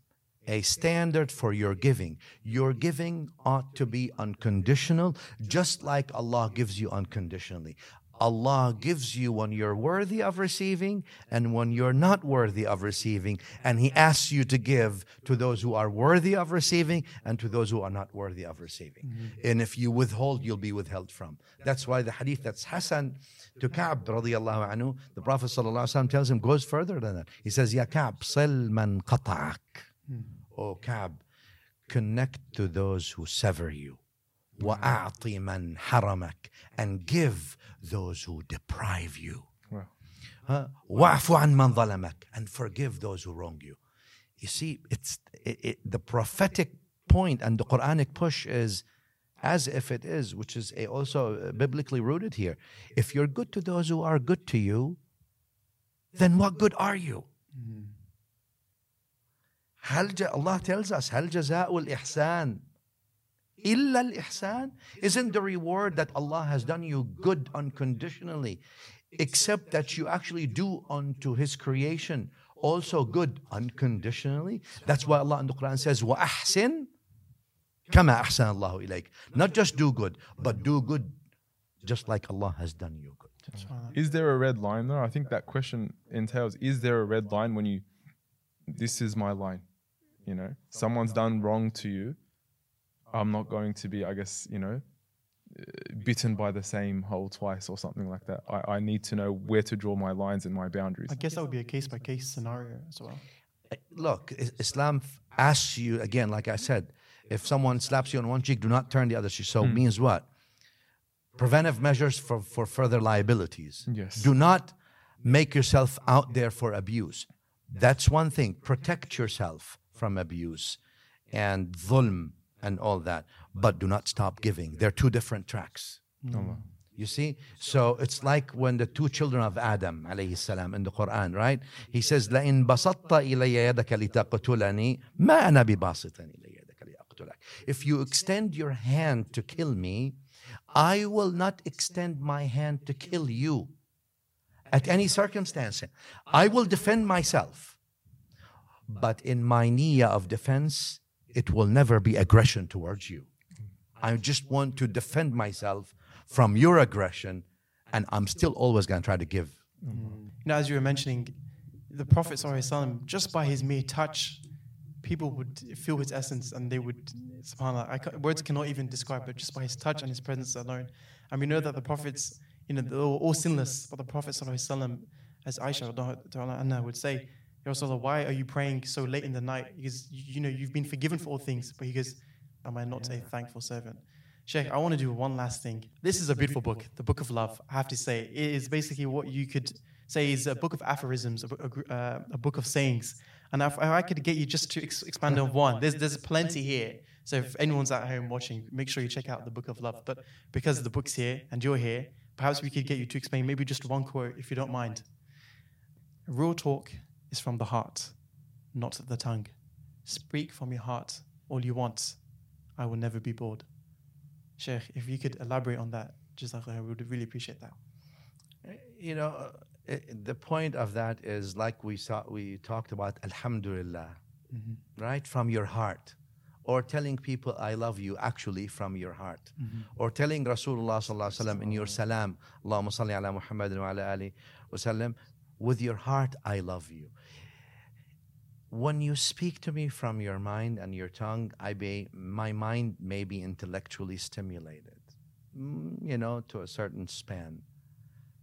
a standard for your giving. Your giving ought to be unconditional, just like Allah gives you unconditionally. Allah gives you when you're worthy of receiving and when you're not worthy of receiving. And He asks you to give to those who are worthy of receiving and to those who are not worthy of receiving. Mm-hmm. And if you withhold, you'll be withheld from. That's why the hadith that's Hassan to Ka'b radiallahu anhu, the Prophet sallallahu tells him, goes further than that. He says, Ya Ka'b, sil man qata'ak. O Ka'b, connect to those who sever you. وَأَعْطِ مَنْ حَرَمَكَ And give those who deprive you. Wow. Huh? وَاعْفُ عَنْ مَنْ ظَلَمَكَ And forgive those who wrong you. You see, it's it, it, the prophetic point and the Quranic push is as if it is, which is a, also uh, biblically rooted here. If you're good to those who are good to you, then what good are you? هل ج- Allah tells us هل جزاء الإحسان Illa al-ihsan isn't the reward that Allah has done you good unconditionally, except that you actually do unto His creation also good unconditionally. That's why Allah in the Quran says, "Wa ahsin kama ahsan Allahu ilayk." Not just do good, but do good just like Allah has done you good. Is there a red line though? I think that question entails: Is there a red line when you, this is my line, you know, someone's done wrong to you I'm not going to be, I guess, you know, uh, bitten by the same hole twice or something like that. I, I need to know where to draw my lines and my boundaries. I guess that would be a case by case scenario as well. Uh, look, Islam asks you again, like I said, if someone slaps you on one cheek, do not turn the other cheek. So hmm. means what? Preventive measures for, for further liabilities. Yes. Do not make yourself out there for abuse. That's one thing. Protect yourself from abuse and dhulm and all that. But do not stop giving. They're two different tracks. You see? So it's like when the two children of Adam alayhi salam in the Quran, right? He says, لَإِن بَسَطَّ إِلَيَّ يَدَكَ لِتَقْتُلَنِي مَا أَنَا بِبَاسِطٍ إِلَيَّ يَدَكَ لِأَقْتُلَكَ If you extend your hand to kill me, I will not extend my hand to kill you at any circumstance. I will defend myself. But in my niyyah of defense, it will never be aggression towards you. I just want to defend myself from your aggression, and I'm still always going to try to give. Mm-hmm. Know, as you were mentioning, the Prophet just by his mere touch, people would feel his essence and they would, subhanAllah, words cannot even describe it, just by his touch and his presence alone. And we know that the Prophets, you know, they were all sinless, but the Prophet as Aisha would say, Ya Rasulullah, why are you praying so late in the night? Because, you know, you've been forgiven for all things. But he goes, am I not a thankful servant? Sheikh, I want to do one last thing. This is a beautiful book, the Book of Love. I have to say, it is basically what you could say is a book of aphorisms, a, a uh, a book of sayings. And if, if I could get you just to ex- expand on one, there's there's plenty here. So if anyone's at home watching, make sure you check out the Book of Love. But because the book's here and you're here, perhaps we could get you to explain maybe just one quote, if you don't mind. Real talk is from the heart, not the tongue. Speak from your heart all you want. I will never be bored. Sheikh, if you could elaborate on that, Jazakallah, we would really appreciate that. You know, uh, i- the point of that is like we saw, we talked about Alhamdulillah, right? From your heart. Or telling people, I love you, actually from your heart. Or telling Rasulullah sallallahu alaihi wasallam in your salam, Allahumma salli ala Muhammad wa ala ali wasallam, with your heart, I love you. When you speak to me from your mind and your tongue, I be, my mind may be intellectually stimulated, mm, you know, to a certain span.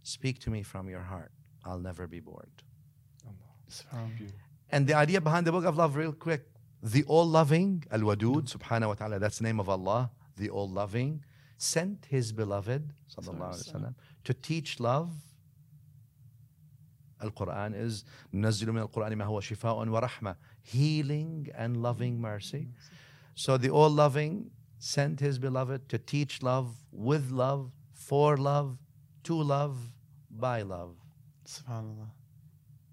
Speak to me from your heart. I'll never be bored. And the idea behind the book of love, real quick, the all loving, Al Wadud, subhanahu wa ta'ala, that's the name of Allah, the all loving, sent his beloved, sallallahu alaihi wasallam, to teach love. Al Quran is ننزل من القرآن ما هو شفاء ورحمة, healing and loving mercy. So the all loving sent his beloved to teach love, with love, for love, to love, by love. Subhanallah.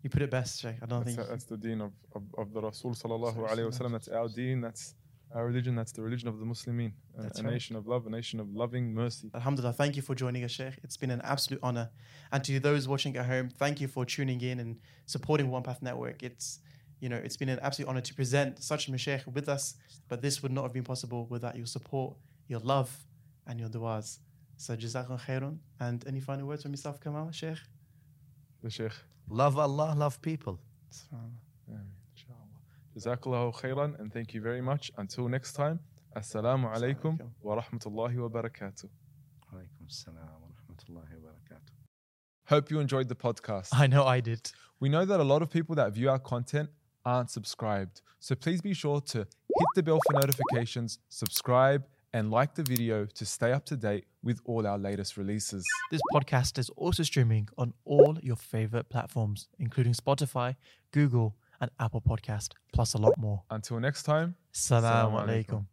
You put it best, Sheikh. I don't That's, think. that's the deen of, of, of the Rasul sallallahu alayhi wasallam. That's our deen. That's our religion. That's the religion of the Muslimin. A, That's a right. nation of love, a nation of loving mercy. Alhamdulillah, thank you for joining us, Sheikh. It's been an absolute honor. And to those watching at home, thank you for tuning in and supporting One Path Network. It's you know, it's been an absolute honor to present such a Mashaykh with us, but this would not have been possible without your support, your love, and your du'as. So Jazakallah khairun. And any final words from yourself, Kamal, Sheikh? The Sheikh. Love Allah, love people. Subhanallah. Ameen. Inshallah. Jazakallahu khairan and thank you very much. Until next time, Assalamu alaikum wa rahmatullahi wa barakatuh. Alaikum salam wa rahmatullahi wa barakatuh. Hope you enjoyed the podcast. I know I did. We know that a lot of people that view our content aren't subscribed. So please be sure to hit the bell for notifications, subscribe, and like the video to stay up to date with all our latest releases. This podcast is also streaming on all your favorite platforms, including Spotify, Google, and Apple Podcast, plus a lot more. Until next time, alaikum. alaikum.